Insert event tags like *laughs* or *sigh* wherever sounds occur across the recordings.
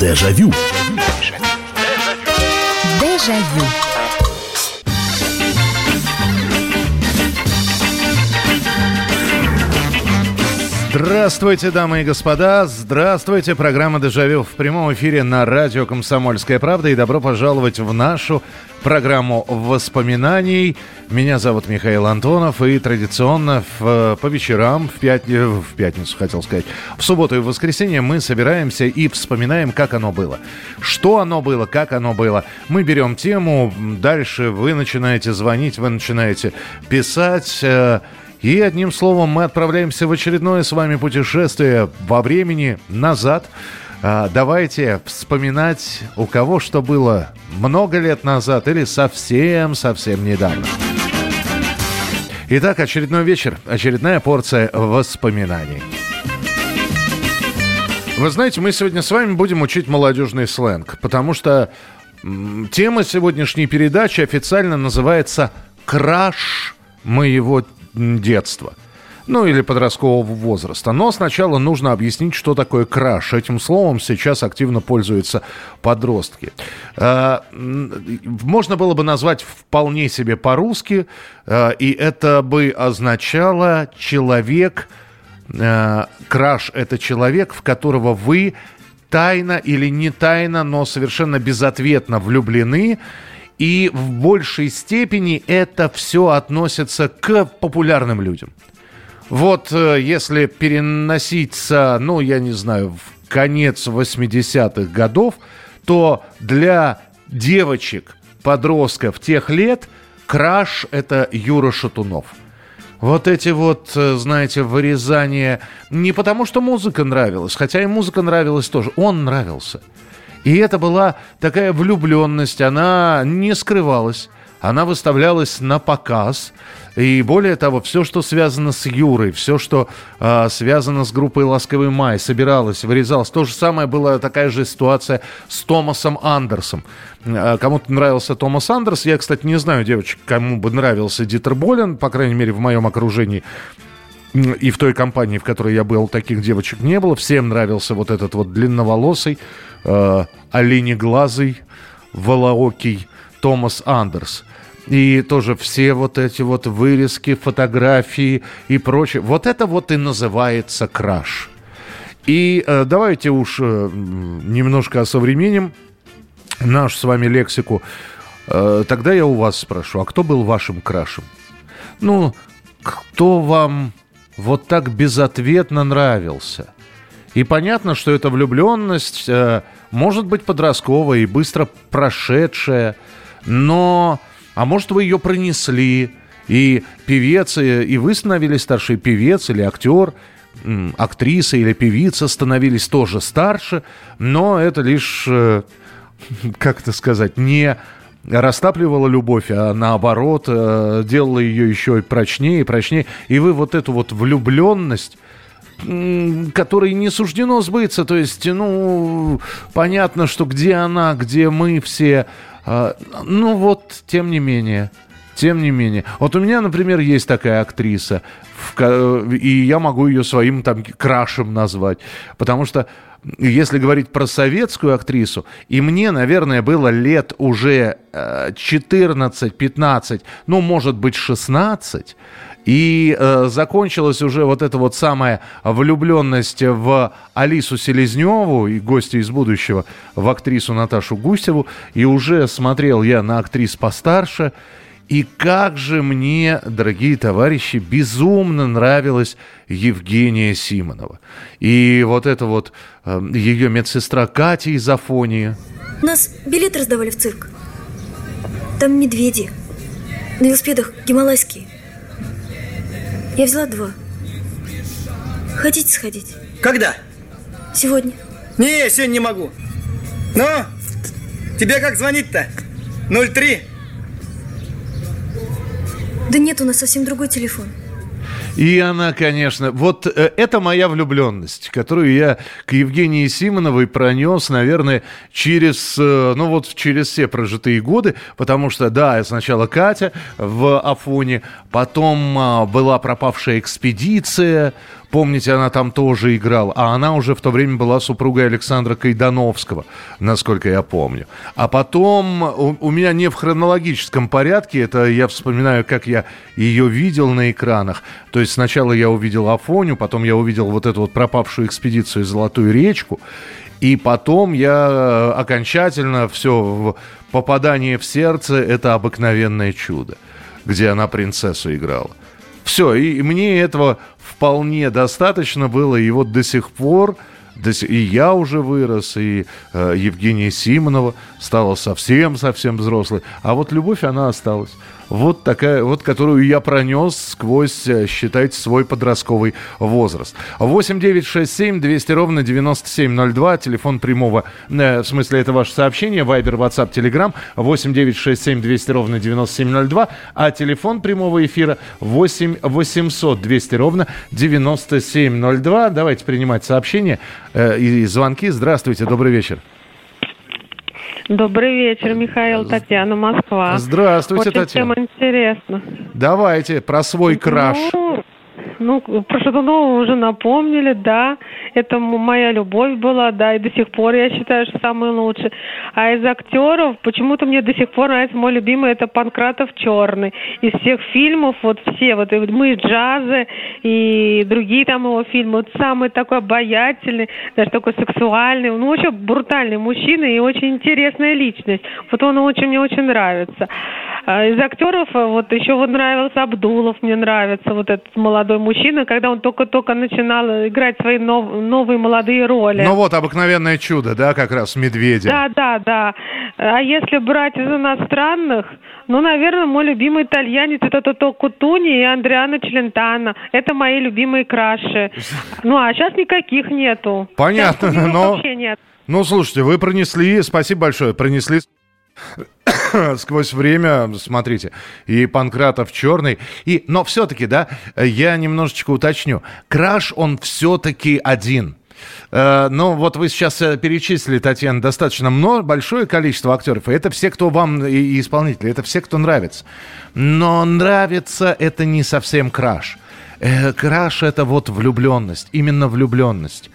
Дежавю. Дежавю. Здравствуйте, дамы и господа! Здравствуйте! Программа «Дежавю» в прямом эфире на радио «Комсомольская правда». И добро пожаловать в нашу программу воспоминаний. Меня зовут Михаил Антонов. И традиционно в, по вечерам, в, пят... в пятницу, хотел сказать, в субботу и в воскресенье мы собираемся и вспоминаем, как оно было. Что оно было, как оно было. Мы берем тему, дальше вы начинаете звонить, вы начинаете писать э, и одним словом, мы отправляемся в очередное с вами путешествие во времени назад. А, давайте вспоминать, у кого что было много лет назад или совсем-совсем недавно. Итак, очередной вечер, очередная порция воспоминаний. Вы знаете, мы сегодня с вами будем учить молодежный сленг, потому что тема сегодняшней передачи официально называется «Краш моего детства. Ну, или подросткового возраста. Но сначала нужно объяснить, что такое краш. Этим словом сейчас активно пользуются подростки. А, можно было бы назвать вполне себе по-русски, а, и это бы означало человек... А, краш – это человек, в которого вы тайно или не тайно, но совершенно безответно влюблены, и в большей степени это все относится к популярным людям. Вот э, если переноситься, ну, я не знаю, в конец 80-х годов, то для девочек, подростков тех лет краш – это Юра Шатунов. Вот эти вот, э, знаете, вырезания не потому, что музыка нравилась, хотя и музыка нравилась тоже, он нравился – и это была такая влюбленность, она не скрывалась, она выставлялась на показ. И более того, все, что связано с Юрой, все, что э, связано с группой «Ласковый май», собиралось, вырезалось. То же самое была такая же ситуация с Томасом Андерсом. Э, кому-то нравился Томас Андерс. Я, кстати, не знаю девочек, кому бы нравился Дитер Болен, по крайней мере, в моем окружении и в той компании, в которой я был, таких девочек не было. Всем нравился вот этот вот длинноволосый, э, оленеглазый, волоокий Томас Андерс. И тоже все вот эти вот вырезки, фотографии и прочее. Вот это вот и называется краш. И э, давайте уж э, немножко осовременим нашу с вами лексику. Э, тогда я у вас спрошу, а кто был вашим крашем? Ну, кто вам вот так безответно нравился? И понятно, что эта влюбленность э, может быть подростковая и быстро прошедшая, но... А может, вы ее пронесли, и певец, и, и вы становились старше, и певец или актер, актриса или певица становились тоже старше, но это лишь, э, *laughs* как это сказать, не растапливала любовь, а наоборот э, делала ее еще и прочнее и прочнее. И вы вот эту вот влюбленность которой не суждено сбыться. То есть, ну, понятно, что где она, где мы все. А, ну вот, тем не менее. Тем не менее. Вот у меня, например, есть такая актриса, и я могу ее своим там крашем назвать. Потому что если говорить про советскую актрису, и мне, наверное, было лет уже 14-15, э, ну, может быть, 16, и э, закончилась уже вот эта вот самая влюбленность в Алису Селезневу и гостя из будущего, в актрису Наташу Гусеву. И уже смотрел я на актрис постарше. И как же мне, дорогие товарищи, безумно нравилась Евгения Симонова. И вот это вот э, ее медсестра Катя из Афонии. Нас билет раздавали в цирк. Там медведи. На велосипедах гималайские. Я взяла два. Хотите сходить? Когда? Сегодня. Не, сегодня не могу. Ну, тебе как звонить-то? 03? Да нет, у нас совсем другой телефон. И она, конечно, вот э, это моя влюбленность, которую я к Евгении Симоновой пронес, наверное, через, э, ну вот через все прожитые годы, потому что, да, сначала Катя в Афоне, потом а, была пропавшая экспедиция, Помните, она там тоже играла. А она уже в то время была супругой Александра Кайдановского, насколько я помню. А потом у, у меня не в хронологическом порядке, это я вспоминаю, как я ее видел на экранах. То есть сначала я увидел Афоню, потом я увидел вот эту вот пропавшую экспедицию «Золотую речку». И потом я э, окончательно все попадание в сердце это обыкновенное чудо, где она принцессу играла. Все, и мне этого вполне достаточно было, и вот до сих пор и я уже вырос, и э, Евгения Симонова стала совсем-совсем взрослой, а вот любовь, она осталась вот такая, вот которую я пронес сквозь, э, считайте, свой подростковый возраст. 8 9 6 7 200 ровно 9702, телефон прямого, э, в смысле, это ваше сообщение, Вайбер, WhatsApp, Telegram, 8 9 6 7 200 ровно 9702, а телефон прямого эфира 8 800 200 ровно 9702. Давайте принимать сообщения э, и звонки. Здравствуйте, добрый вечер. Добрый вечер, Михаил, Татьяна, Москва. Здравствуйте, Очень Татьяна. Очень интересно. Давайте про свой краш. Ну, ну, про Шатунова уже напомнили, да. Это моя любовь была, да, и до сих пор я считаю, что самый лучший. А из актеров почему-то мне до сих пор нравится мой любимый, это Панкратов Черный. Из всех фильмов, вот все, вот и мы джазы и другие там его фильмы, вот самый такой обаятельный, даже такой сексуальный, ну, вообще брутальный мужчина и очень интересная личность. Вот он очень, мне очень нравится. А из актеров вот еще вот нравился Абдулов, мне нравится вот этот молодой мужчина, когда он только-только начинал играть свои нов, новые молодые роли. Ну вот, обыкновенное чудо, да, как раз медведя. Да, да, да. А если брать из иностранных, ну, наверное, мой любимый итальянец это Тото Кутуни и Андриана Челентано. Это мои любимые краши. Ну, а сейчас никаких нету. Понятно, но... Вообще нет. Ну, слушайте, вы пронесли, спасибо большое, пронесли *coughs* сквозь время, смотрите, и Панкратов черный, и, но все-таки, да, я немножечко уточню, Краш, он все-таки один. Uh, ну, вот вы сейчас э, перечислили, Татьяна, достаточно много, большое количество актеров. И это все, кто вам и, и исполнители, это все, кто нравится. Но нравится это не совсем краш. Э, краш это вот влюбленность, именно влюбленность.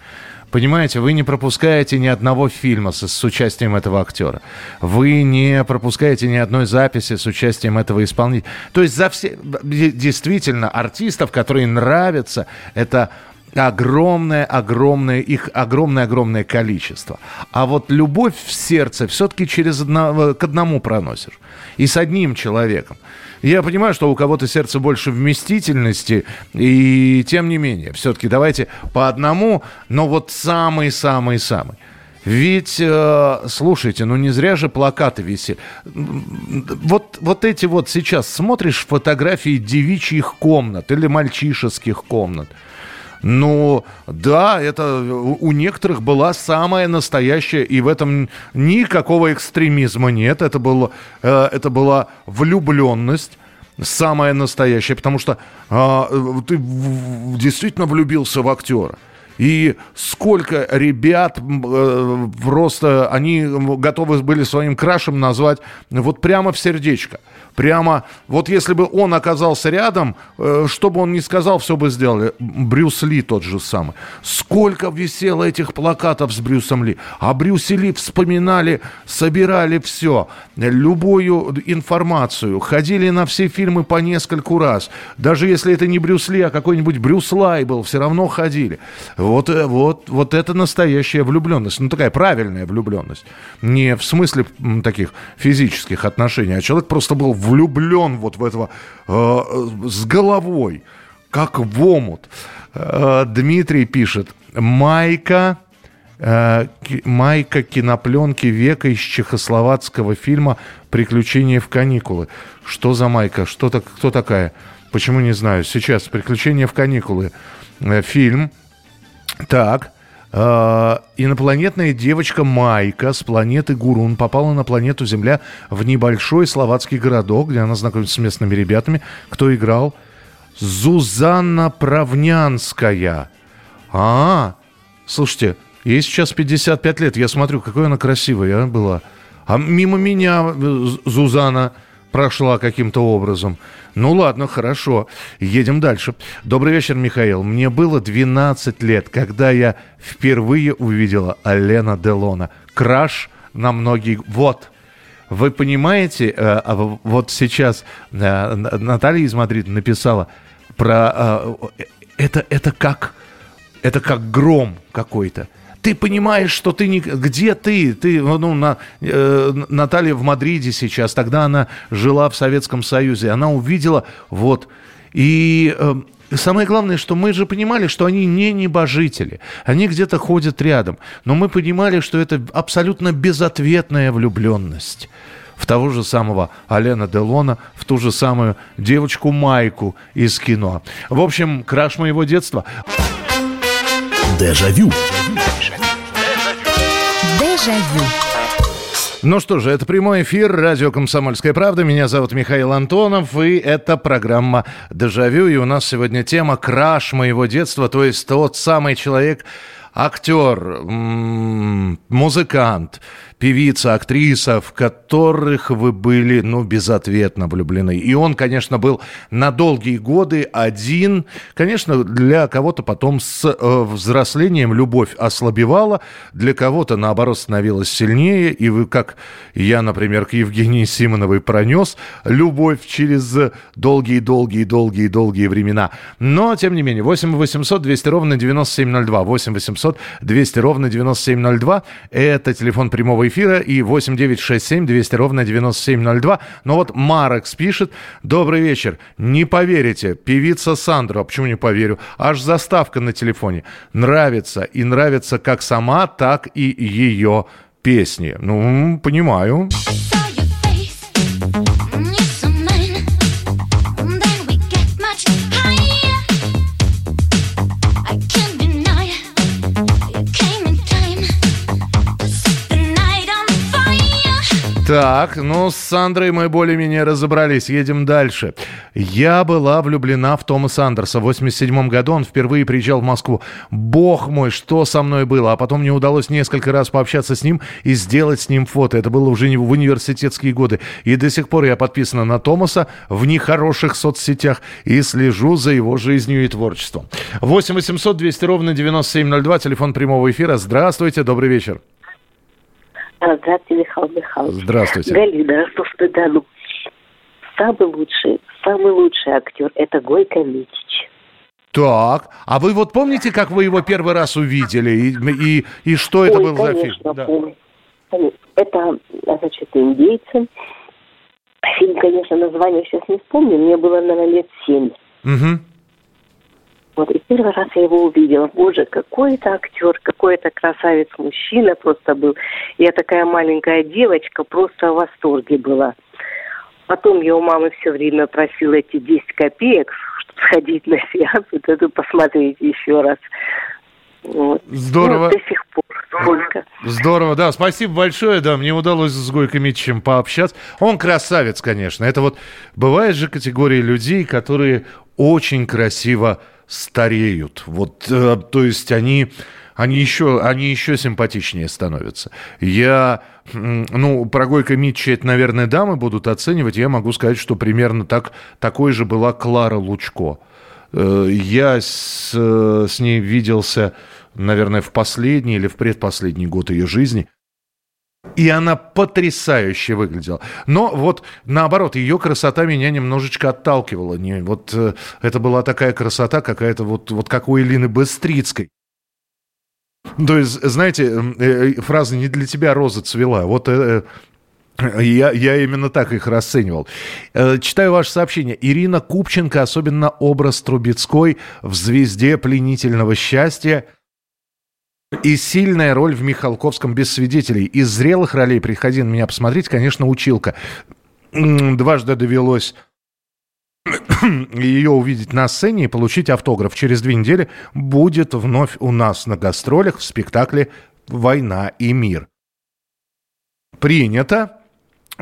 Понимаете, вы не пропускаете ни одного фильма с, с участием этого актера. Вы не пропускаете ни одной записи с участием этого исполнителя. То есть за все... Действительно, артистов, которые нравятся, это огромное, огромное, их огромное-огромное количество. А вот любовь в сердце все-таки через одно, к одному проносишь. И с одним человеком. Я понимаю, что у кого-то сердце больше вместительности, и тем не менее, все-таки давайте по одному, но вот самый-самый-самый. Ведь, э, слушайте, ну не зря же плакаты висели. Вот, вот эти вот сейчас смотришь фотографии девичьих комнат или мальчишеских комнат – ну, да, это у некоторых была самая настоящая, и в этом никакого экстремизма нет. Это, было, э, это была влюбленность самая настоящая, потому что э, ты действительно влюбился в актера. И сколько ребят э, просто они готовы были своим крашем назвать вот прямо в сердечко прямо, вот если бы он оказался рядом, э, что бы он ни сказал, все бы сделали. Брюс Ли тот же самый. Сколько висело этих плакатов с Брюсом Ли. А Брюсе Ли вспоминали, собирали все, любую информацию, ходили на все фильмы по нескольку раз. Даже если это не Брюс Ли, а какой-нибудь Брюс Лай был, все равно ходили. Вот, э, вот, вот это настоящая влюбленность. Ну, такая правильная влюбленность. Не в смысле таких физических отношений, а человек просто был влюблен вот в этого э, с головой, как в омут. Э, Дмитрий пишет, майка, э, майка кинопленки века из чехословацкого фильма «Приключения в каникулы». Что за майка? Что так, кто такая? Почему не знаю? Сейчас «Приключения в каникулы». Э, фильм. Так. Э, инопланетная девочка Майка с планеты Гурун попала на планету Земля в небольшой словацкий городок, где она знакомится с местными ребятами. Кто играл? Зузанна Правнянская. А, слушайте, ей сейчас 55 лет. Я смотрю, какой она красивая была. А мимо меня э, Зузана прошла каким-то образом. Ну ладно, хорошо. Едем дальше. Добрый вечер, Михаил. Мне было 12 лет, когда я впервые увидела Алена Делона. Краш на многие... Вот, вы понимаете, э, а вот сейчас э, Наталья из Мадрида написала про... Э, это, это как... Это как гром какой-то ты понимаешь, что ты не... Где ты? Ты, ну, на, э, Наталья в Мадриде сейчас, тогда она жила в Советском Союзе, она увидела, вот, и... Э, Самое главное, что мы же понимали, что они не небожители. Они где-то ходят рядом. Но мы понимали, что это абсолютно безответная влюбленность в того же самого Алена Делона, в ту же самую девочку Майку из кино. В общем, краш моего детства. Дежавю. Дежавю. Ну что же, это прямой эфир, радио «Комсомольская правда». Меня зовут Михаил Антонов, и это программа «Дежавю». И у нас сегодня тема «Краш моего детства», то есть тот самый человек, актер, музыкант, певица, актриса, в которых вы были, ну, безответно влюблены. И он, конечно, был на долгие годы один. Конечно, для кого-то потом с э, взрослением любовь ослабевала, для кого-то, наоборот, становилась сильнее. И вы, как я, например, к Евгении Симоновой пронес любовь через долгие-долгие-долгие-долгие времена. Но, тем не менее, 8 800 200 ровно 9702. 8 800 200 ровно 9702. Это телефон прямого эфира и 8967 200 ровно 9702. Но вот Марекс пишет. Добрый вечер. Не поверите, певица Сандра, почему не поверю, аж заставка на телефоне. Нравится. И нравится как сама, так и ее песни. Ну, понимаю. Так, ну с Сандрой мы более-менее разобрались. Едем дальше. Я была влюблена в Томаса Андерса. В 87 году он впервые приезжал в Москву. Бог мой, что со мной было. А потом мне удалось несколько раз пообщаться с ним и сделать с ним фото. Это было уже в университетские годы. И до сих пор я подписана на Томаса в нехороших соцсетях и слежу за его жизнью и творчеством. 8 800 200 ровно 9702, телефон прямого эфира. Здравствуйте, добрый вечер. Здравствуйте, Михаил Михайлович. Здравствуйте. Галина, Ростов-на-Дону. Самый лучший, самый лучший актер – это Гойко Митич. Так, а вы вот помните, как вы его первый раз увидели и, и, и что это Ой, был конечно, за фильм? Да. помню. Это, значит, индейцы. Фильм, конечно, название сейчас не вспомню, мне было, наверное, лет семь. Угу. Вот, и первый раз я его увидела. Боже, какой это актер, какой это красавец-мужчина просто был. Я такая маленькая девочка, просто в восторге была. Потом я у мамы все время просила эти 10 копеек, чтобы сходить на сеанс, вот это посмотреть еще раз. Вот. Здорово. Ну, до сих пор. Сколько. Здорово, да. Спасибо большое, да. Мне удалось с Гойко Митчем пообщаться. Он красавец, конечно. Это вот бывает же категория людей, которые очень красиво стареют. Вот, э, то есть они, они, еще, они еще симпатичнее становятся. Я, ну, про Гойко Митча это, наверное, дамы будут оценивать. Я могу сказать, что примерно так, такой же была Клара Лучко. Э, я с, э, с ней виделся, наверное, в последний или в предпоследний год ее жизни. И она потрясающе выглядела. Но вот наоборот, ее красота меня немножечко отталкивала. Не, вот э, это была такая красота, какая-то вот, вот как у Элины Быстрицкой. То есть, знаете, э, э, фраза «не для тебя роза цвела». Вот э, э, я, я именно так их расценивал. Э, читаю ваше сообщение. Ирина Купченко, особенно образ Трубецкой в «Звезде пленительного счастья», и сильная роль в Михалковском «Без свидетелей». Из зрелых ролей, приходи на меня посмотреть, конечно, училка. Дважды довелось ее увидеть на сцене и получить автограф. Через две недели будет вновь у нас на гастролях в спектакле «Война и мир». Принято.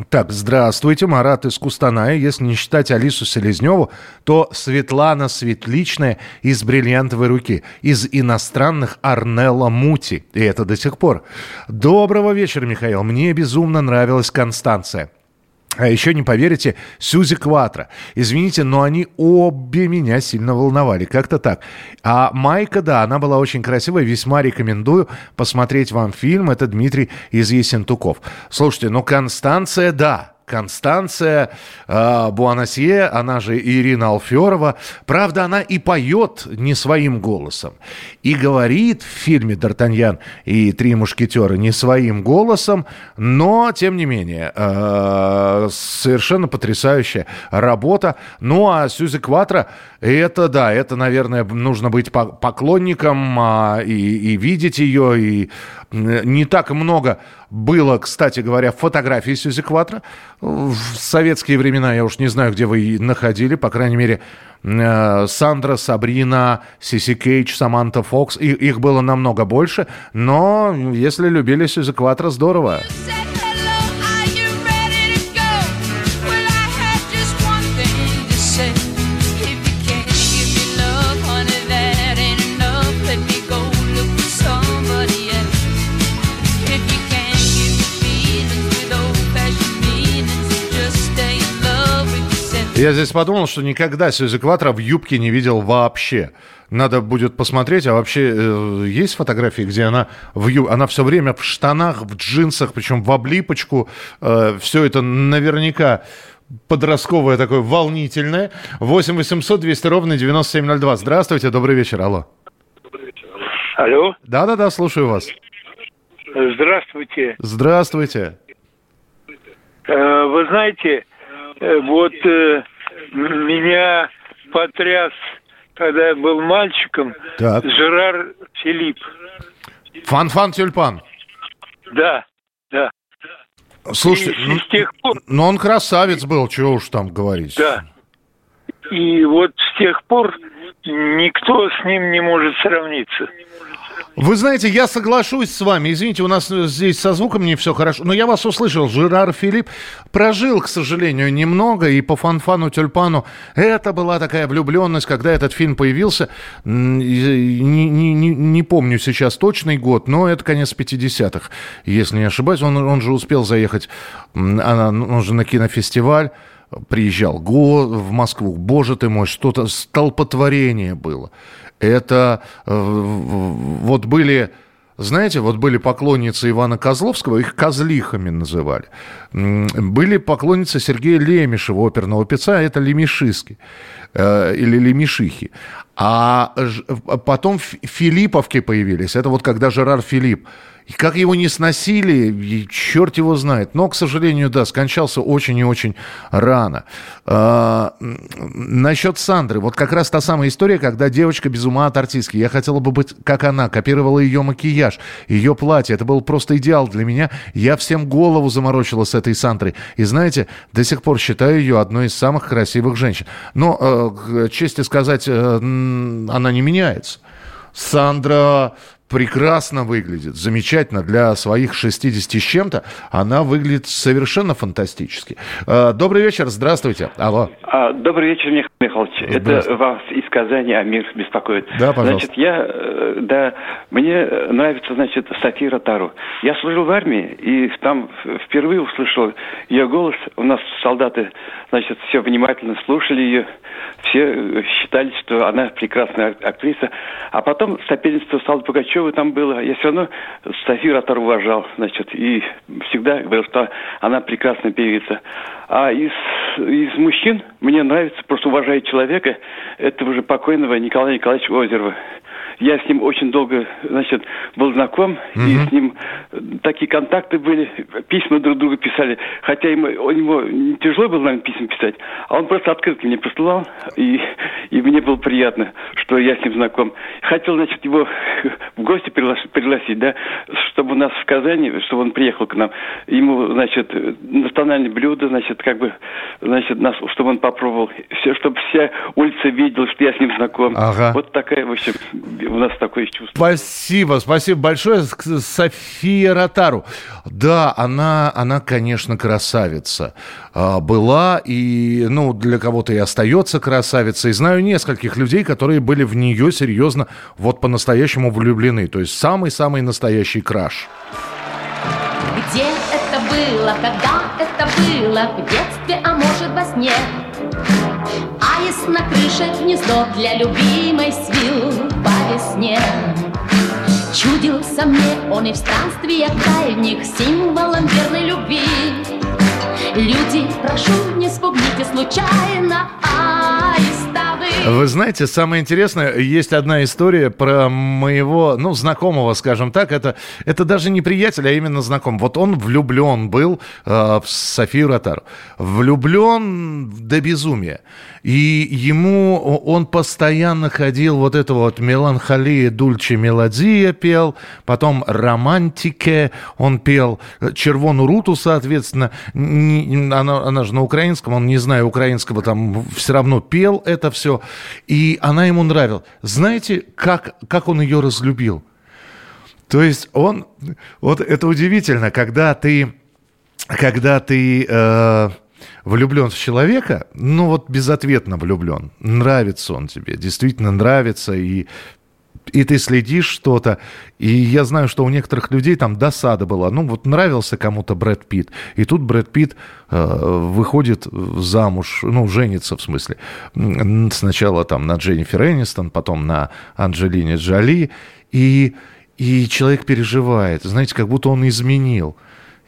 Так, здравствуйте, Марат из Кустаная. Если не считать Алису Селезневу, то Светлана Светличная из «Бриллиантовой руки», из иностранных Арнелла Мути. И это до сих пор. Доброго вечера, Михаил. Мне безумно нравилась Констанция. А еще не поверите, Сюзи Кватро. Извините, но они обе меня сильно волновали. Как-то так. А Майка, да, она была очень красивая. Весьма рекомендую посмотреть вам фильм. Это Дмитрий из Есентуков. Слушайте, ну Констанция, да. Констанция э, Буанасье, она же Ирина Алферова. Правда, она и поет не своим голосом. И говорит в фильме «Д'Артаньян и три мушкетера» не своим голосом, но, тем не менее, э, совершенно потрясающая работа. Ну, а Сюзи Кватро, это, да, это, наверное, нужно быть поклонником а, и, и видеть ее, и не так много было, кстати говоря, фотографий Сюзи Кватро. В советские времена, я уж не знаю, где вы находили, по крайней мере, э, Сандра, Сабрина, Сиси Кейдж, Саманта Фокс. Их было намного больше, но если любили Сюзи Кватро, здорово. Здорово. Я здесь подумал, что никогда Сьюзи Кватро в юбке не видел вообще. Надо будет посмотреть, а вообще э, есть фотографии, где она в ю... она все время в штанах, в джинсах, причем в облипочку. Э, все это наверняка подростковое такое волнительное. 8 800 200 ровно 9702. Здравствуйте, добрый вечер, алло. Алло. Да-да-да, слушаю вас. Здравствуйте. Здравствуйте. Э, вы знаете, э, вот э, меня потряс, когда я был мальчиком, так. Жерар Филипп. Фан-фан тюльпан. Да, да. Слушайте, ну, тех пор... но он красавец был, чего уж там говорить. Да. И вот с тех пор никто с ним не может сравниться. Вы знаете, я соглашусь с вами. Извините, у нас здесь со звуком не все хорошо. Но я вас услышал. Жерар Филипп прожил, к сожалению, немного. И по фанфану тюльпану это была такая влюбленность, когда этот фильм появился. Не, не, не, не помню сейчас точный год, но это конец 50-х, если не ошибаюсь. Он, он же успел заехать, он же на кинофестиваль приезжал в Москву. Боже ты мой, что-то столпотворение было. Это э, вот были знаете, вот были поклонницы Ивана Козловского, их козлихами называли. Были поклонницы Сергея Лемешева, оперного певца, это лемешиски э, или лемешихи. А потом Филипповки появились, это вот когда Жерар Филипп и как его не сносили, черт его знает. Но, к сожалению, да, скончался очень и очень рано. А, насчет Сандры. Вот как раз та самая история, когда девочка без ума от артистки. Я хотела бы быть как она. Копировала ее макияж, ее платье. Это был просто идеал для меня. Я всем голову заморочила с этой Сандрой. И знаете, до сих пор считаю ее одной из самых красивых женщин. Но, э, чести сказать, э, она не меняется. Сандра прекрасно выглядит, замечательно для своих 60 с чем-то. Она выглядит совершенно фантастически. Э, добрый вечер, здравствуйте. Алло. А, добрый вечер, Михаил Михайлович. Это вас из Казани Амир беспокоит. Да, пожалуйста. Значит, я, э, да, мне нравится, значит, София Ротару. Я служил в армии, и там впервые услышал ее голос. У нас солдаты, значит, все внимательно слушали ее. Все считали, что она прекрасная актриса. А потом соперничество стало Пугачева Пугачева там было, я все равно Софию Ротар уважал, значит, и всегда говорил, что она прекрасная певица. А из, из мужчин мне нравится, просто уважаю человека, это уже покойного Николая Николаевича Озерова я с ним очень долго, значит, был знаком, mm-hmm. и с ним такие контакты были, письма друг другу писали. Хотя ему, у него тяжело было, наверное, письма писать, а он просто открытки мне присылал, и, и мне было приятно, что я с ним знаком. Хотел, значит, его *laughs* в гости пригласить, пригласить, да, чтобы у нас в Казани, чтобы он приехал к нам. Ему, значит, национальное блюдо, значит, как бы, значит, нас, чтобы он попробовал. Все, чтобы вся улица видела, что я с ним знаком. Ага. Вот такая, в общем, у нас такое чувство. Спасибо, спасибо большое, София Ротару. Да, она, она, конечно, красавица а, была и, ну, для кого-то и остается красавицей. Знаю нескольких людей, которые были в нее серьезно, вот по-настоящему влюблены. То есть самый-самый настоящий краш. Где это было, когда это было В детстве, а может во сне Аист на крыше гнездо для любимой свил по весне. Чудился мне он и в странствиях дальних Символом верной любви. Люди, прошу, не спугните случайно аиста вы. Знаете, самое интересное, есть одна история про моего, ну, знакомого, скажем так, это, это даже не приятель, а именно знаком. Вот он влюблен был э, в Софию Ротару. Влюблен до безумия. И ему, он постоянно ходил вот это вот меланхолия, дульче мелодия пел, потом романтике он пел, червону руту, соответственно, она, она же на украинском, он не зная украинского, там все равно пел это все, и она ему нравилась. Знаете, как, как он ее разлюбил? То есть он, вот это удивительно, когда ты, когда ты э, влюблен в человека, ну вот безответно влюблен, нравится он тебе, действительно нравится, и и ты следишь что-то, и я знаю, что у некоторых людей там досада была. Ну, вот нравился кому-то Брэд Питт, и тут Брэд Питт э, выходит замуж, ну, женится в смысле. Сначала там на Дженнифер Энистон, потом на Анджелине Джоли, и, и человек переживает, знаете, как будто он изменил.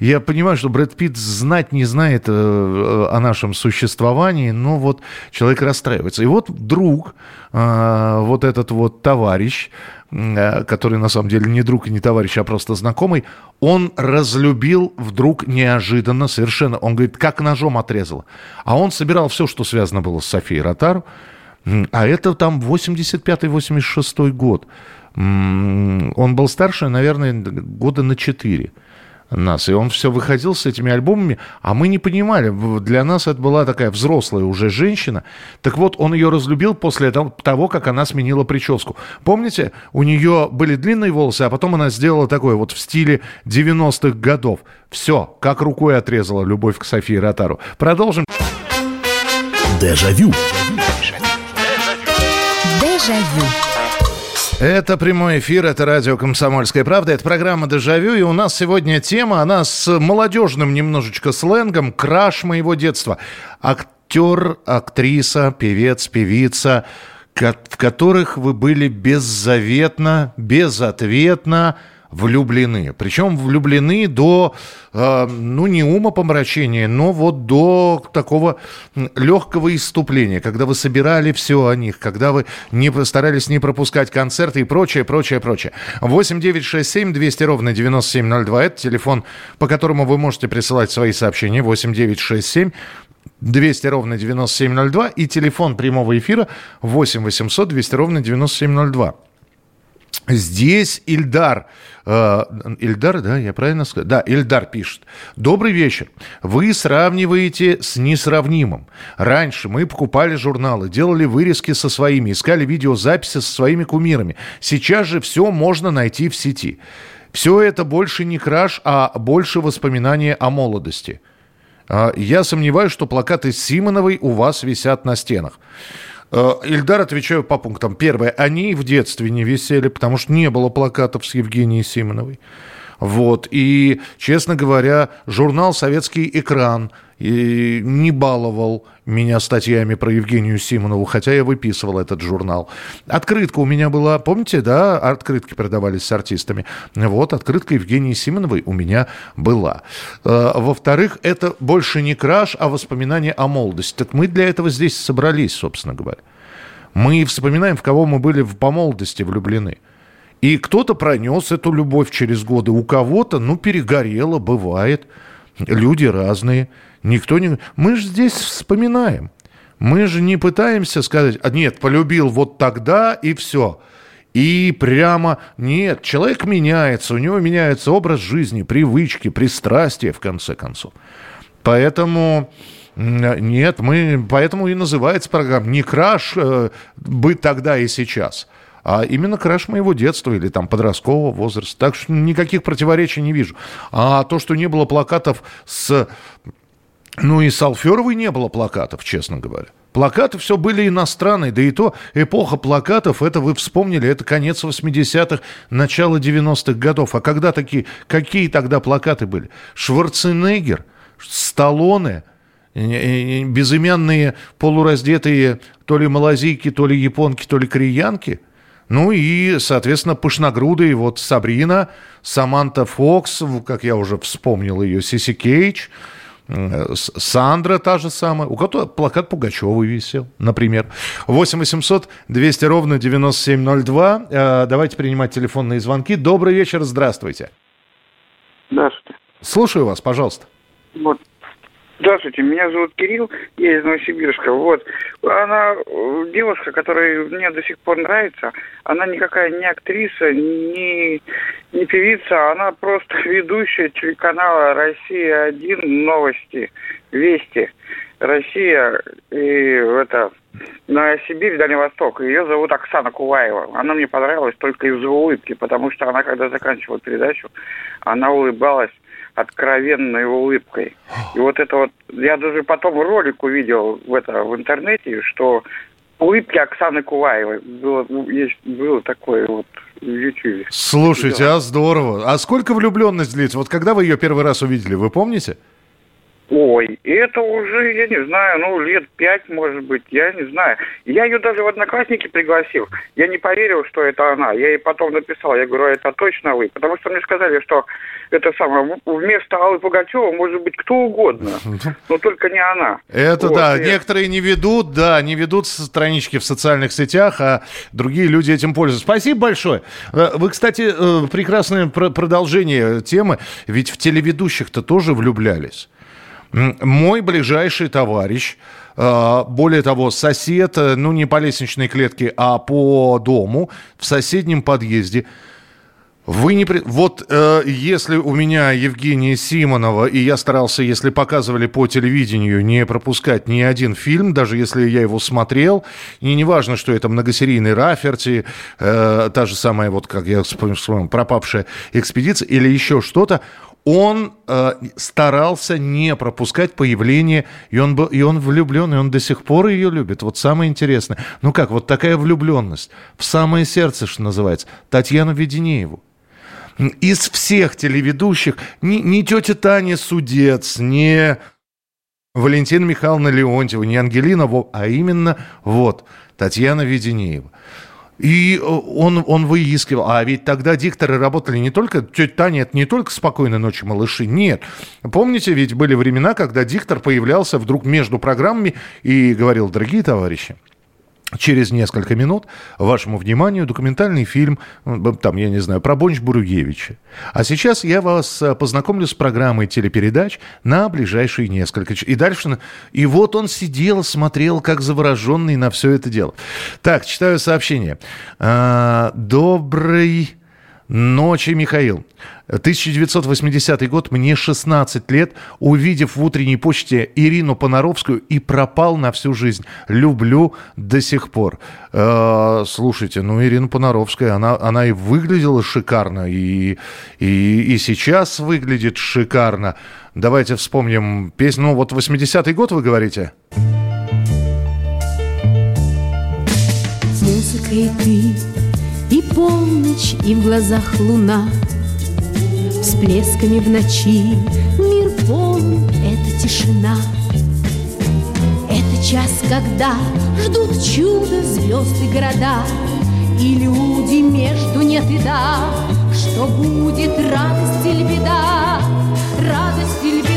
Я понимаю, что Брэд Питт знать не знает э, о нашем существовании, но вот человек расстраивается. И вот друг, э, вот этот вот товарищ, э, который на самом деле не друг и не товарищ, а просто знакомый, он разлюбил вдруг неожиданно совершенно. Он говорит, как ножом отрезал. А он собирал все, что связано было с Софией Ротару. А это там 85-86 год. Он был старше, наверное, года на 4 нас. И он все выходил с этими альбомами, а мы не понимали. Для нас это была такая взрослая уже женщина. Так вот, он ее разлюбил после того, как она сменила прическу. Помните, у нее были длинные волосы, а потом она сделала такое вот в стиле 90-х годов. Все, как рукой отрезала любовь к Софии Ротару. Продолжим. Дежавю. Дежавю. Это прямой эфир, это радио «Комсомольская правда», это программа «Дежавю», и у нас сегодня тема, она с молодежным немножечко сленгом «Краш моего детства». Актер, актриса, певец, певица, в которых вы были беззаветно, безответно, влюблены. Причем влюблены до, э, ну, не ума помрачения, но вот до такого легкого иступления, когда вы собирали все о них, когда вы не старались не пропускать концерты и прочее, прочее, прочее. 8 9 6 7 200 ровно 9702. Это телефон, по которому вы можете присылать свои сообщения. 8 9 6 7 200 ровно 9702 и телефон прямого эфира 8 800 200 ровно 9702. Здесь Ильдар, Ильдар, да, я правильно сказал? Да, Ильдар пишет. Добрый вечер. Вы сравниваете с несравнимым. Раньше мы покупали журналы, делали вырезки со своими, искали видеозаписи со своими кумирами. Сейчас же все можно найти в сети. Все это больше не краш, а больше воспоминания о молодости. А, я сомневаюсь, что плакаты Симоновой у вас висят на стенах. Э, Ильдар, отвечаю по пунктам. Первое. Они в детстве не висели, потому что не было плакатов с Евгенией Симоновой. Вот. И, честно говоря, журнал «Советский экран» и не баловал меня статьями про Евгению Симонову, хотя я выписывал этот журнал. Открытка у меня была, помните, да, открытки продавались с артистами. Вот, открытка Евгении Симоновой у меня была. Э, во-вторых, это больше не краш, а воспоминания о молодости. Так мы для этого здесь собрались, собственно говоря. Мы вспоминаем, в кого мы были по молодости влюблены. И кто-то пронес эту любовь через годы, у кого-то, ну, перегорело, бывает. Люди разные. Никто не... Мы же здесь вспоминаем. Мы же не пытаемся сказать, «А нет, полюбил вот тогда и все. И прямо нет, человек меняется, у него меняется образ жизни, привычки, пристрастия, в конце концов. Поэтому нет, мы, поэтому и называется программа «Не краш э, быть тогда и сейчас» а именно краш моего детства или там подросткового возраста. Так что никаких противоречий не вижу. А то, что не было плакатов с Ну и с Алферовой не было плакатов, честно говоря. Плакаты все были иностранные, да и то эпоха плакатов, это вы вспомнили, это конец 80-х, начало 90-х годов. А когда такие, какие тогда плакаты были? Шварценеггер, Сталлоне, безымянные полураздетые то ли малазийки, то ли японки, то ли кореянки. Ну и, соответственно, пышногрудые, вот Сабрина, Саманта Фокс, как я уже вспомнил ее, Сиси Кейдж – Сандра та же самая, у кого плакат Пугачевой висел, например. 8 800 200 ровно 9702. Э, давайте принимать телефонные звонки. Добрый вечер, здравствуйте. Здравствуйте. Слушаю вас, пожалуйста. Вот Здравствуйте, меня зовут Кирилл, я из Новосибирска. Вот. Она э, девушка, которая мне до сих пор нравится. Она никакая не актриса, не, не певица, она просто *laughs* ведущая телеканала «Россия-1» новости, «Вести». Россия и это Сибирь, Дальний Восток. Ее зовут Оксана Куваева. Она мне понравилась только из-за улыбки, потому что она, когда заканчивала передачу, она улыбалась откровенной улыбкой. И вот это вот, я даже потом ролик увидел в, это, в интернете, что улыбки Оксаны Куваевой. Было, есть, было такое вот в Ютьюбе. Слушайте, а здорово. А сколько влюбленность длится? Вот когда вы ее первый раз увидели, вы помните? Ой, это уже, я не знаю, ну, лет пять, может быть, я не знаю. Я ее даже в Одноклассники пригласил. Я не поверил, что это она. Я ей потом написал, я говорю, «А это точно вы. Потому что мне сказали, что это самое, вместо Аллы Пугачева может быть кто угодно, *laughs* но только не она. Это вот, да, и... некоторые не ведут, да, не ведут странички в социальных сетях, а другие люди этим пользуются. Спасибо большое. Э, вы, кстати, э, прекрасное продолжение темы, ведь в телеведущих-то тоже влюблялись. Мой ближайший товарищ, э, более того, сосед, ну не по лестничной клетке, а по дому, в соседнем подъезде – вы не... Вот э, если у меня Евгения Симонова, и я старался, если показывали по телевидению, не пропускать ни один фильм, даже если я его смотрел, и неважно, что это многосерийный Раферти, э, та же самая, вот как я вспомнил, пропавшая экспедиция, или еще что-то, он э, старался не пропускать появление, и он, был, и он влюблен, и он до сих пор ее любит. Вот самое интересное. Ну как, вот такая влюбленность в самое сердце, что называется. Татьяну Веденееву из всех телеведущих, не, не тетя Таня Судец, не Валентина Михайловна Леонтьева, не Ангелина, а именно вот Татьяна Веденеева. И э, он, он выискивал. А ведь тогда дикторы работали не только... Тетя Таня, это не только «Спокойной ночи, малыши». Нет. Помните, ведь были времена, когда диктор появлялся вдруг между программами и говорил, дорогие товарищи, Через несколько минут вашему вниманию документальный фильм, там, я не знаю, про Бонч-Бруевича. А сейчас я вас э, познакомлю с программой телепередач на ближайшие несколько часов. И дальше... И вот он сидел, смотрел, как завороженный на все это дело. Так, читаю сообщение. А, добрый Ночи, Михаил. 1980 год, мне 16 лет, увидев в утренней почте Ирину Понаровскую и пропал на всю жизнь. Люблю до сих пор. Э, слушайте, ну Ирина Понаровская, она, она и выглядела шикарно, и, и, и сейчас выглядит шикарно. Давайте вспомним песню. Ну вот 80-й год вы говорите? С музыкой ты полночь, и в глазах луна. Всплесками в ночи мир полн, это тишина. Это час, когда ждут чудо звезды города И люди между нет и да. Что будет радость или беда? Радость или беда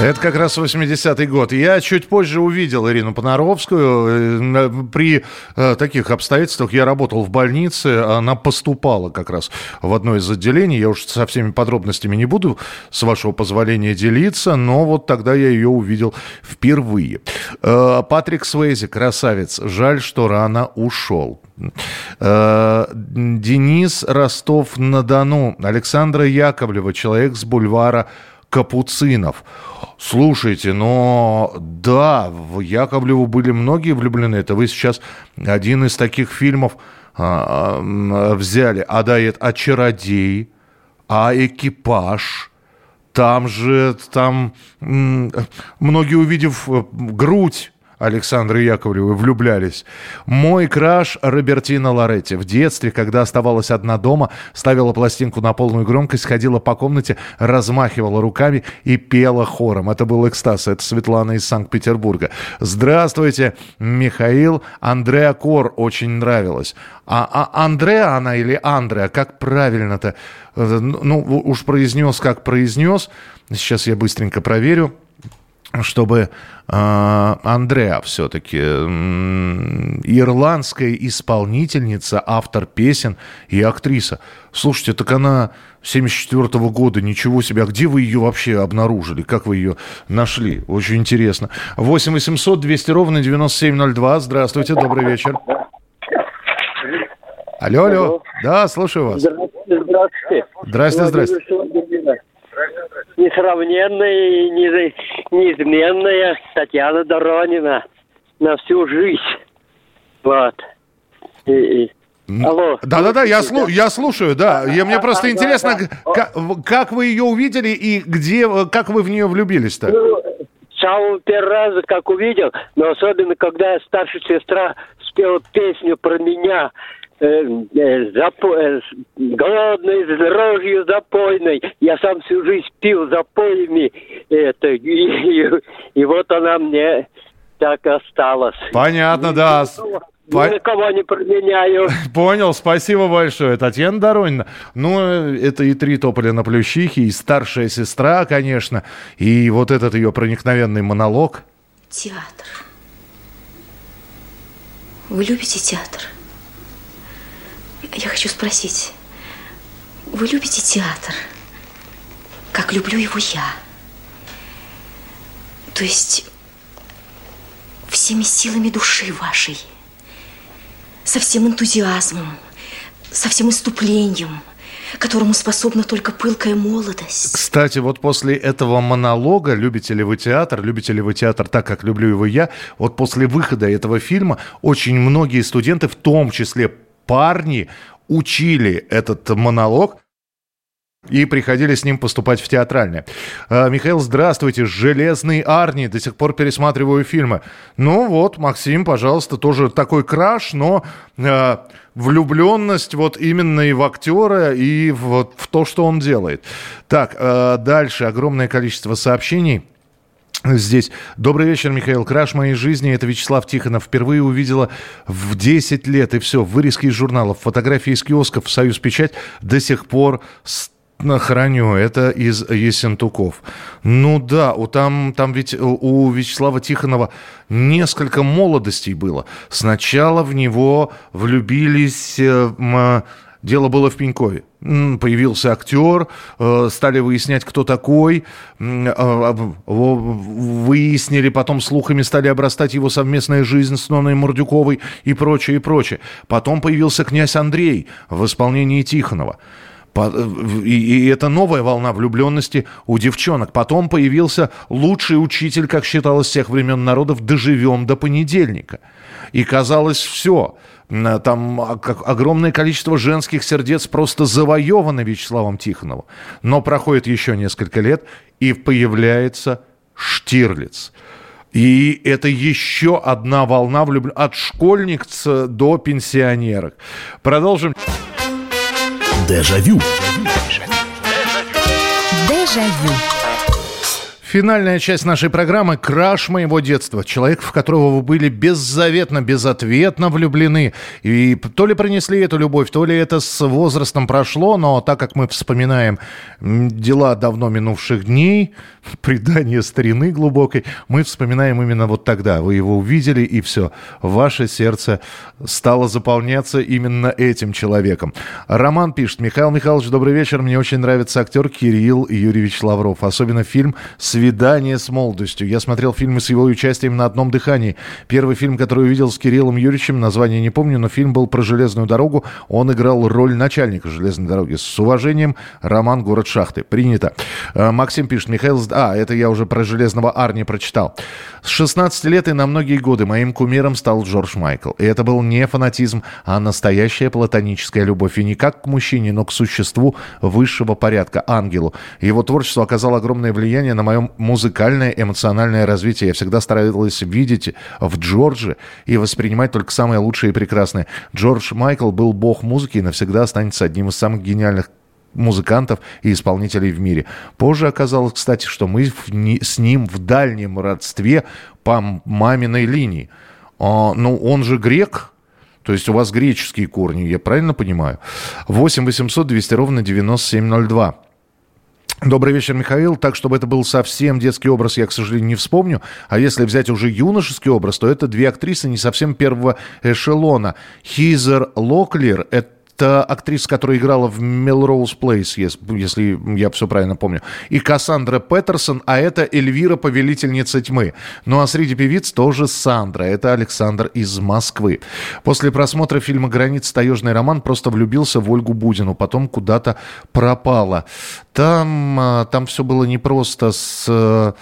это как раз 80-й год. Я чуть позже увидел Ирину Понаровскую. Э, при э, таких обстоятельствах я работал в больнице. Она поступала как раз в одно из отделений. Я уж со всеми подробностями не буду, с вашего позволения, делиться. Но вот тогда я ее увидел впервые. Э, Патрик Свейзи, красавец. Жаль, что рано ушел. Денис Ростов-на-Дону. Александра Яковлева, человек с бульвара Капуцинов. Слушайте, но да, в Яковлеву были многие влюблены. Это вы сейчас один из таких фильмов а, взяли. А да, это «А чародей», «А экипаж», Там же, там многие, увидев э, грудь Александры Яковлевой влюблялись. Мой краш Робертина Лоретти. В детстве, когда оставалась одна дома, ставила пластинку на полную громкость, ходила по комнате, размахивала руками и пела хором. Это был экстаз. Это Светлана из Санкт-Петербурга. Здравствуйте, Михаил. Андреа Кор очень нравилось. А, а Андреа она или Андреа? Как правильно-то? Э, Ну, уж произнес, как произнес. Сейчас я быстренько проверю чтобы э, Андреа все-таки ирландская исполнительница, автор песен и актриса. Слушайте, так она 74 -го года, ничего себе. А где вы ее вообще обнаружили? Как вы ее нашли? Очень интересно. 8 800 200 ровно 9702. Здравствуйте, добрый вечер. Алло, алло. Да, слушаю вас. Здравствуйте. Здравствуйте. Здрасте. Несравненная и не- неизменная Татьяна Доронина на всю жизнь. Вот. И- и- Алло. Да-да-да, я, слу- я слушаю, да. Я, мне просто интересно, как, как вы ее увидели и где, как вы в нее влюбились-то? Ну, с самого первого раза, как увидел, но особенно, когда старшая сестра спела песню про меня, запо- э, голодной, с дрожью запойной. Я сам всю жизнь пил запоями. Это, и, и- и вот она мне так осталась. Понятно, да. С- Ни на кого не променяю. *laughs* Понял, спасибо большое, Татьяна Доронина. Ну, э, это и три тополя на плющихе, и старшая сестра, конечно, и вот этот ее проникновенный монолог. Театр. Вы любите театр? Я хочу спросить, вы любите театр, как люблю его я? То есть всеми силами души вашей, со всем энтузиазмом, со всем иступлением, которому способна только пылкая молодость. Кстати, вот после этого монолога «Любите ли вы театр?», «Любите ли вы театр так, как люблю его я?», вот после выхода этого фильма очень многие студенты, в том числе парни, учили этот монолог, и приходили с ним поступать в театральное. А, Михаил, здравствуйте. «Железный Арни». До сих пор пересматриваю фильмы. Ну вот, Максим, пожалуйста, тоже такой краш, но э, влюбленность вот именно и в актера, и вот в то, что он делает. Так, э, дальше огромное количество сообщений. Здесь. Добрый вечер, Михаил. Краш моей жизни. Это Вячеслав Тихонов. Впервые увидела в 10 лет. И все. Вырезки из журналов, фотографии из киосков, Союз Печать до сих пор храню. Это из Ессентуков. Ну да, у, там, там ведь у, у Вячеслава Тихонова несколько молодостей было. Сначала в него влюбились... Дело было в Пенькове. Появился актер, э, стали выяснять, кто такой. Э, во- Выяснили, потом слухами стали обрастать его совместная жизнь с Ноной Мордюковой и прочее, и прочее. Потом появился князь Андрей в исполнении Тихонова. Э, И, это новая волна влюбленности у девчонок. Потом появился лучший учитель, как считалось с тех времен народов, «Доживем до понедельника». И казалось, все. Там а, огромное количество женских сердец просто завоевано Вячеславом Тихоновым. Но проходит еще несколько лет, и появляется Штирлиц. И это еще одна волна влюбленности от школьниц до пенсионерок. Продолжим. Дежавю. Дежавю. Финальная часть нашей программы «Краш моего детства». Человек, в которого вы были беззаветно, безответно влюблены. И то ли принесли эту любовь, то ли это с возрастом прошло, но так как мы вспоминаем дела давно минувших дней, *laughs* предание старины глубокой, мы вспоминаем именно вот тогда. Вы его увидели, и все. Ваше сердце стало заполняться именно этим человеком. Роман пишет. Михаил Михайлович, добрый вечер. Мне очень нравится актер Кирилл Юрьевич Лавров. Особенно фильм «Свет «Свидание с молодостью». Я смотрел фильмы с его участием на одном дыхании. Первый фильм, который увидел с Кириллом Юрьевичем, название не помню, но фильм был про железную дорогу. Он играл роль начальника железной дороги. С уважением, Роман «Город шахты». Принято. Э, Максим пишет, Михаил... А, это я уже про железного Арни прочитал. С 16 лет и на многие годы моим кумиром стал Джордж Майкл. И это был не фанатизм, а настоящая платоническая любовь. И не как к мужчине, но к существу высшего порядка, ангелу. Его творчество оказало огромное влияние на музыкальное, эмоциональное развитие. Я всегда старалась видеть в Джордже и воспринимать только самое лучшее и прекрасное. Джордж Майкл был бог музыки и навсегда останется одним из самых гениальных музыкантов и исполнителей в мире. Позже оказалось, кстати, что мы с ним в дальнем родстве по маминой линии. А, ну, он же грек, то есть у вас греческие корни, я правильно понимаю? 8 800 200 ровно 9702. Добрый вечер, Михаил. Так, чтобы это был совсем детский образ, я, к сожалению, не вспомню. А если взять уже юношеский образ, то это две актрисы не совсем первого эшелона. Хизер Локлер – это это актриса, которая играла в Melrose Place, если я все правильно помню. И Кассандра Петерсон, а это Эльвира, повелительница тьмы. Ну а среди певиц тоже Сандра. Это Александр из Москвы. После просмотра фильма «Граница. Таежный роман» просто влюбился в Ольгу Будину. Потом куда-то пропала. Там, а, там все было непросто с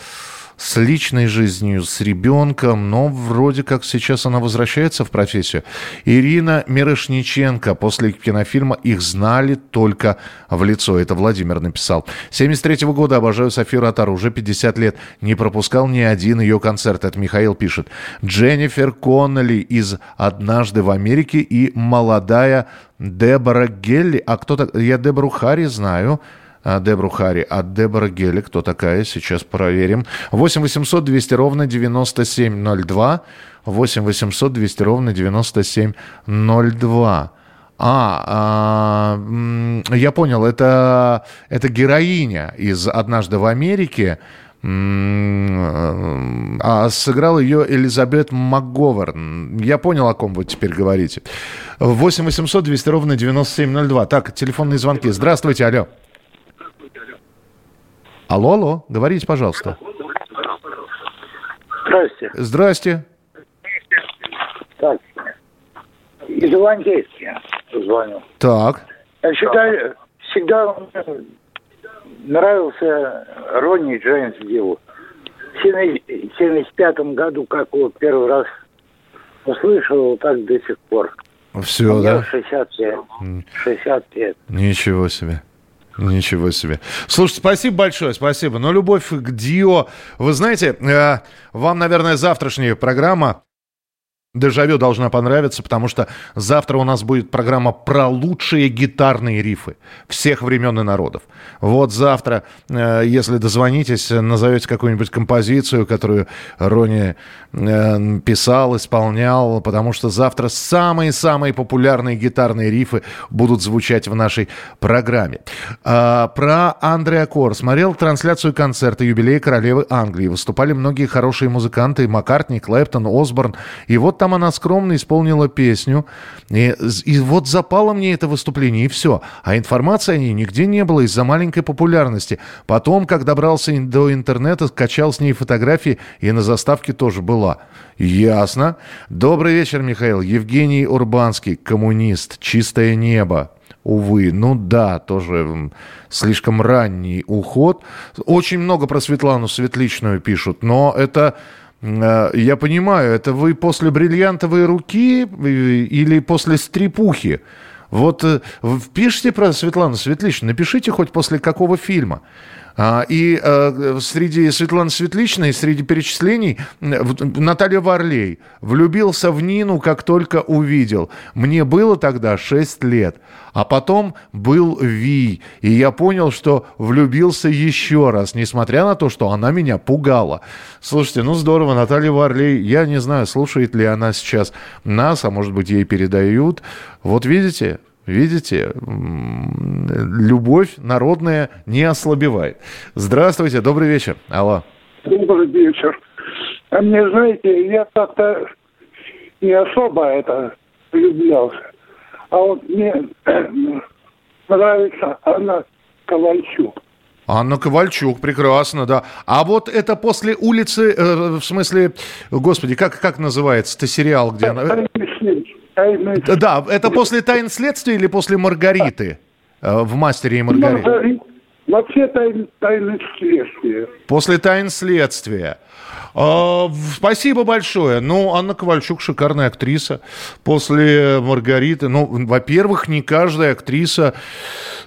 с личной жизнью, с ребенком, но вроде как сейчас она возвращается в профессию. Ирина Мирошниченко. После кинофильма их знали только в лицо. Это Владимир написал. 73 -го года обожаю Софию Ротару. Уже 50 лет. Не пропускал ни один ее концерт. Это Михаил пишет. Дженнифер Коннелли из «Однажды в Америке» и молодая Дебора Гелли. А кто-то... Я Дебору Харри знаю. А, Дебру Хари. А Дебора Гелли, кто такая? Сейчас проверим. 8 800 200 ровно 9702. 8 800 200 ровно 9702. А, а я понял, это, это героиня из «Однажды в Америке». А сыграл ее Элизабет МакГоверн. Я понял, о ком вы теперь говорите. 8 800 200 ровно 9702. Так, телефонные звонки. Здравствуйте, алло. Алло, алло, говорите, пожалуйста. Здрасте. Здрасте. Так, из Ивантейски звоню. Так. Я считаю, всегда нравился Ронни Джеймс Дилу. В 1975 году, как его первый раз услышал, так до сих пор. Все, да? 60 лет. 60 лет. Ничего себе. Ничего себе. Слушайте, спасибо большое, спасибо. Но любовь к Дио, вы знаете, э, вам, наверное, завтрашняя программа Дежавю должна понравиться, потому что завтра у нас будет программа про лучшие гитарные рифы всех времен и народов. Вот завтра, э, если дозвонитесь, назовете какую-нибудь композицию, которую Рони э, писал, исполнял, потому что завтра самые-самые популярные гитарные рифы будут звучать в нашей программе. А, про Андреа Кор. Смотрел трансляцию концерта юбилея королевы Англии. Выступали многие хорошие музыканты. Маккартни, Клэптон, Осборн. И вот там она скромно исполнила песню. И, и вот запало мне это выступление, и все. А информации о ней нигде не было из-за маленькой популярности. Потом, как добрался до интернета, скачал с ней фотографии, и на заставке тоже была. Ясно. Добрый вечер, Михаил. Евгений Урбанский, коммунист, чистое небо. Увы, ну да, тоже слишком ранний уход. Очень много про Светлану Светличную пишут, но это я понимаю, это вы после бриллиантовой руки или после стрипухи? Вот э, пишите про Светлану Светличну, напишите хоть после какого фильма. А, и э, среди Светланы Светличной, среди перечислений, Наталья Варлей. Влюбился в Нину, как только увидел. Мне было тогда 6 лет. А потом был Ви. И я понял, что влюбился еще раз, несмотря на то, что она меня пугала. Слушайте, ну здорово, Наталья Варлей. Я не знаю, слушает ли она сейчас нас, а может быть ей передают. Вот видите, Видите, любовь народная не ослабевает. Здравствуйте, добрый вечер. Алло. Добрый вечер. А мне, знаете, я как-то не особо это влюблялся. А вот мне *clears throat* нравится Анна Ковальчук. Анна Ковальчук, прекрасно, да. А вот это после улицы, э, в смысле, господи, как, как называется-то сериал, где она... Да, это после «Тайн следствия» или после «Маргариты» э, в «Мастере и Маргарите»? Вообще тайн, тайны следствия. После тайн следствия. А, спасибо большое. Ну, Анна Ковальчук шикарная актриса. После Маргариты, ну, во-первых, не каждая актриса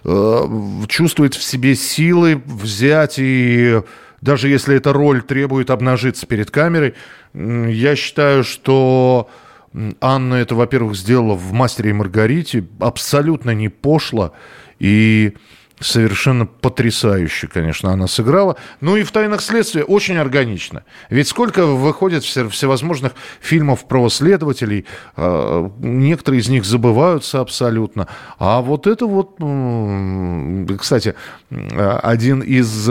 э, чувствует в себе силы взять и даже если эта роль требует обнажиться перед камерой, я считаю, что Анна это, во-первых, сделала в «Мастере и Маргарите» абсолютно не пошло и Совершенно потрясающе, конечно, она сыграла. Ну и в «Тайнах следствия» очень органично. Ведь сколько выходит всевозможных фильмов про следователей, а, некоторые из них забываются абсолютно. А вот это вот, кстати, один из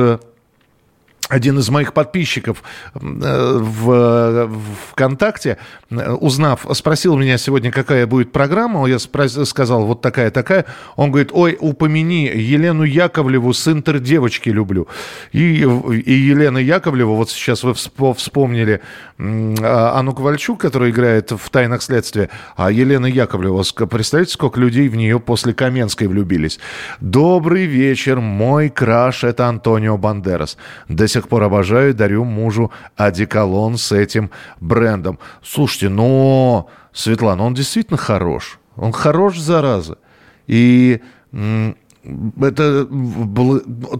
один из моих подписчиков э, в, ВКонтакте, э, узнав, спросил меня сегодня, какая будет программа, я сказал, вот такая-такая. Он говорит, ой, упомяни Елену Яковлеву с интердевочки люблю. И, и Елена Яковлева, вот сейчас вы вспомнили а, Анну Ковальчук, которая играет в «Тайнах следствия», а Елена Яковлева, представляете, сколько людей в нее после Каменской влюбились. Добрый вечер, мой краш, это Антонио Бандерас. До сих сих пор обожаю, дарю мужу одеколон с этим брендом. Слушайте, но, Светлана, он действительно хорош. Он хорош, зараза. И это,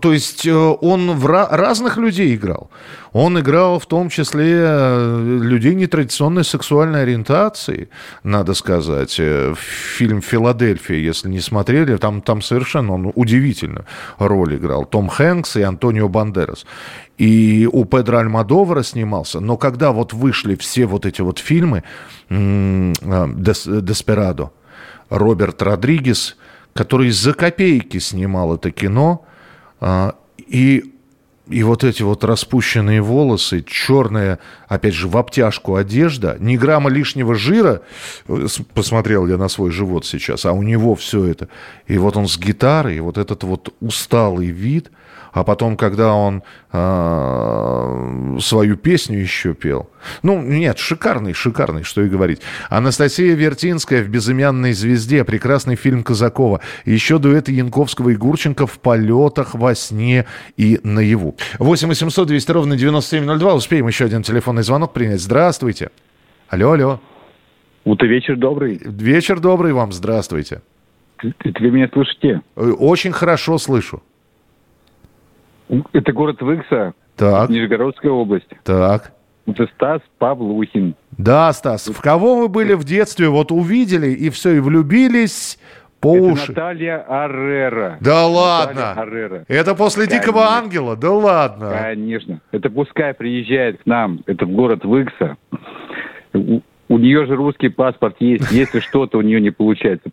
то есть э, он в разных людей играл. Он играл в том числе э, людей нетрадиционной сексуальной ориентации, надо сказать. Э, фильм «Филадельфия», если не смотрели, там, там совершенно он удивительно роль играл. Том Хэнкс и Антонио Бандерас. И у Педро Альмадовара снимался. Но когда вот вышли все вот эти вот фильмы «Деспирадо», Роберт Родригес – который за копейки снимал это кино, а, и, и вот эти вот распущенные волосы, черная, опять же, в обтяжку одежда, ни грамма лишнего жира, посмотрел я на свой живот сейчас, а у него все это, и вот он с гитарой, и вот этот вот усталый вид, а потом, когда он э, свою песню еще пел. Ну, нет, шикарный, шикарный, что и говорить. Анастасия Вертинская в «Безымянной звезде», прекрасный фильм Казакова. Еще дуэты Янковского и Гурченко в полетах, во сне и наяву. 8 800 200 ровно 9702. Успеем еще один телефонный звонок принять. Здравствуйте. Алло, алло. Утро вечер добрый. Вечер добрый вам, здравствуйте. Вы меня слышите? Очень хорошо слышу. Это город Выкса, так. Нижегородская область. Так. Это Стас Павлухин. Да, Стас. В кого вы были в детстве? Вот увидели и все, и влюбились по Это уши. Наталья Аррера. Да Наталья ладно. Аррера. Это после Конечно. Дикого Ангела? Да ладно. Конечно. Это пускай приезжает к нам. Это в город Выкса. У, у нее же русский паспорт есть. Если что-то у нее не получается.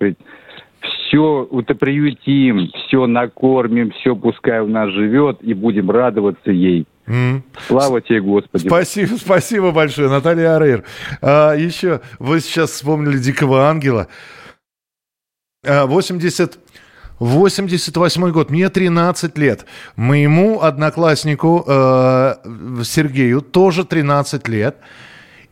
Все приютим, все накормим, все пускай у нас живет, и будем радоваться ей. М. Слава тебе, Господи. Спасибо, спасибо большое, Наталья Арейр. А, еще, вы сейчас вспомнили Дикого Ангела. А, 80... 88 год, мне 13 лет. Моему однокласснику э, Сергею тоже 13 лет.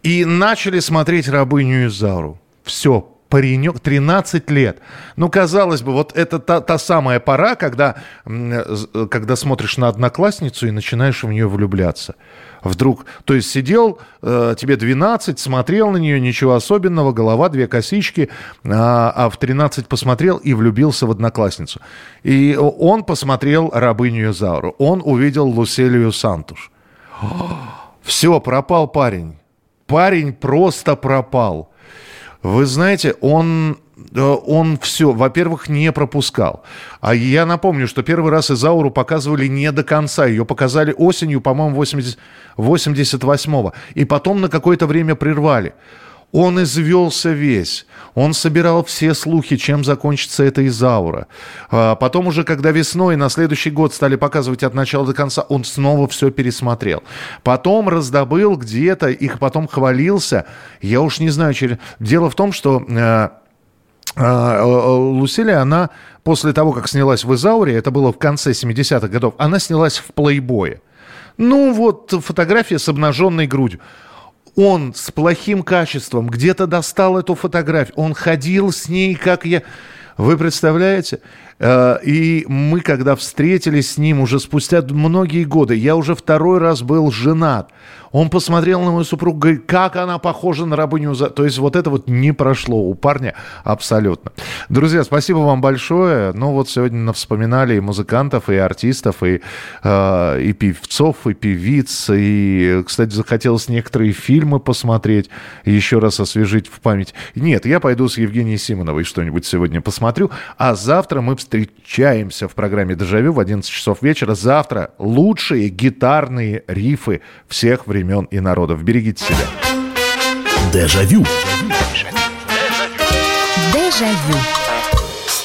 И начали смотреть «Рабыню Изауру». Все, паренек, 13 лет. Ну, казалось бы, вот это та, та самая пора, когда, когда смотришь на одноклассницу и начинаешь в нее влюбляться. Вдруг, то есть сидел, э, тебе 12, смотрел на нее, ничего особенного, голова, две косички, а, а в 13 посмотрел и влюбился в одноклассницу. И он посмотрел «Рабыню Изауру», он увидел Луселию Сантуш. *gasps* Все, пропал парень. Парень просто пропал. Вы знаете, он, э, он все, во-первых, не пропускал. А я напомню, что первый раз Изауру показывали не до конца. Ее показали осенью, по-моему, 80, 88-го. И потом на какое-то время прервали. Он извелся весь. Он собирал все слухи, чем закончится эта Изаура. А потом уже, когда весной на следующий год стали показывать от начала до конца, он снова все пересмотрел. Потом раздобыл где-то, их потом хвалился. Я уж не знаю, через... Дело в том, что... э, а, Лусилия, она после того, как снялась в «Изауре», это было в конце 70-х годов, она снялась в «Плейбое». Ну вот фотография с обнаженной грудью. Он с плохим качеством где-то достал эту фотографию. Он ходил с ней, как я... Вы представляете? Э, и мы, когда встретились с ним уже спустя многие годы, я уже второй раз был женат. Он посмотрел на мою супругу, говорит, как она похожа на рабыню. То есть вот это вот не прошло у парня абсолютно. Друзья, спасибо вам большое. Ну вот сегодня вспоминали и музыкантов, и артистов, и, э, и певцов, и певиц. И, кстати, захотелось некоторые фильмы посмотреть, еще раз освежить в память. Нет, я пойду с Евгенией Симоновой что-нибудь сегодня посмотрю. А завтра мы встречаемся в программе «Дежавю» в 11 часов вечера. Завтра лучшие гитарные рифы всех времен времен и народов. Берегите себя. Дежавю. Дежавю.